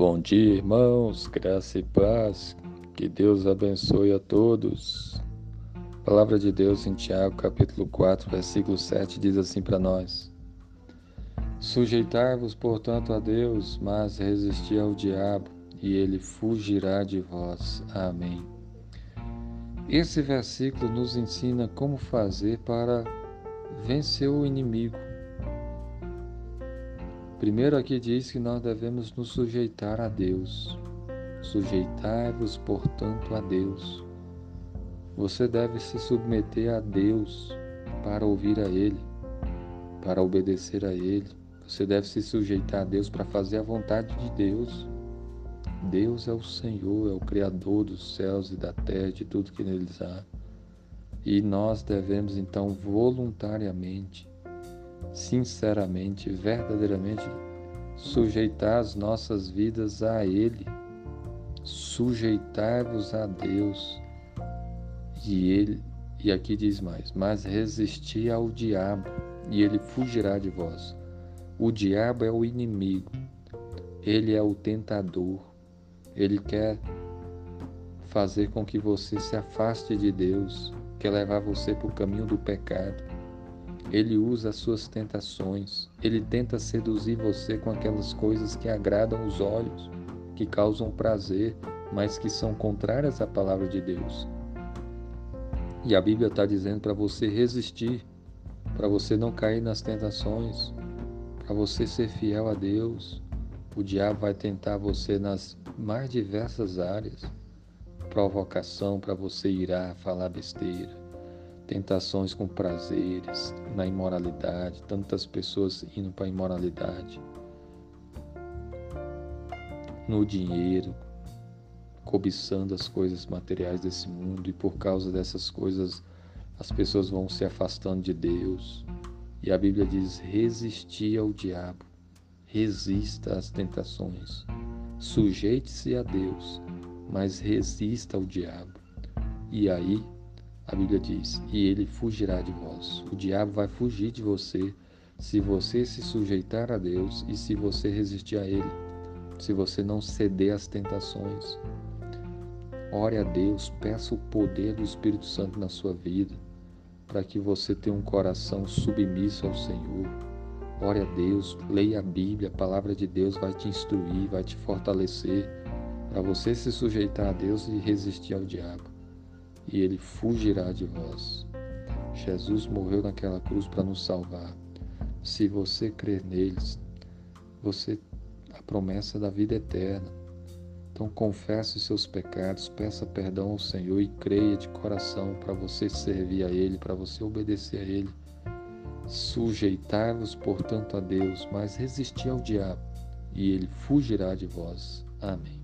Bom dia, irmãos, graça e paz, que Deus abençoe a todos. A palavra de Deus em Tiago, capítulo 4, versículo 7, diz assim para nós: Sujeitar-vos, portanto, a Deus, mas resistir ao diabo, e ele fugirá de vós. Amém. Esse versículo nos ensina como fazer para vencer o inimigo Primeiro aqui diz que nós devemos nos sujeitar a Deus. Sujeitai-vos, portanto, a Deus. Você deve se submeter a Deus para ouvir a Ele, para obedecer a Ele. Você deve se sujeitar a Deus para fazer a vontade de Deus. Deus é o Senhor, é o Criador dos céus e da terra, de tudo que neles há. E nós devemos então voluntariamente sinceramente, verdadeiramente sujeitar as nossas vidas a Ele, sujeitar-vos a Deus. E Ele, e aqui diz mais, mas resistir ao diabo, e ele fugirá de vós. O diabo é o inimigo, ele é o tentador, ele quer fazer com que você se afaste de Deus, quer levar você para o caminho do pecado. Ele usa as suas tentações. Ele tenta seduzir você com aquelas coisas que agradam os olhos, que causam prazer, mas que são contrárias à palavra de Deus. E a Bíblia está dizendo para você resistir, para você não cair nas tentações, para você ser fiel a Deus. O diabo vai tentar você nas mais diversas áreas provocação para você irar, falar besteira tentações com prazeres, na imoralidade, tantas pessoas indo para a imoralidade, no dinheiro, cobiçando as coisas materiais desse mundo e por causa dessas coisas as pessoas vão se afastando de Deus. E a Bíblia diz: resistir ao diabo, resista às tentações, sujeite-se a Deus, mas resista ao diabo. E aí a Bíblia diz: E ele fugirá de vós. O diabo vai fugir de você se você se sujeitar a Deus e se você resistir a Ele, se você não ceder às tentações. Ore a Deus, peça o poder do Espírito Santo na sua vida, para que você tenha um coração submisso ao Senhor. Ore a Deus, leia a Bíblia, a palavra de Deus vai te instruir, vai te fortalecer, para você se sujeitar a Deus e resistir ao diabo e ele fugirá de vós. Jesus morreu naquela cruz para nos salvar. Se você crer neles, você a promessa da vida eterna. Então confesse seus pecados, peça perdão ao Senhor e creia de coração para você servir a Ele, para você obedecer a Ele. Sujeitai-vos, portanto, a Deus, mas resisti ao diabo, e ele fugirá de vós. Amém.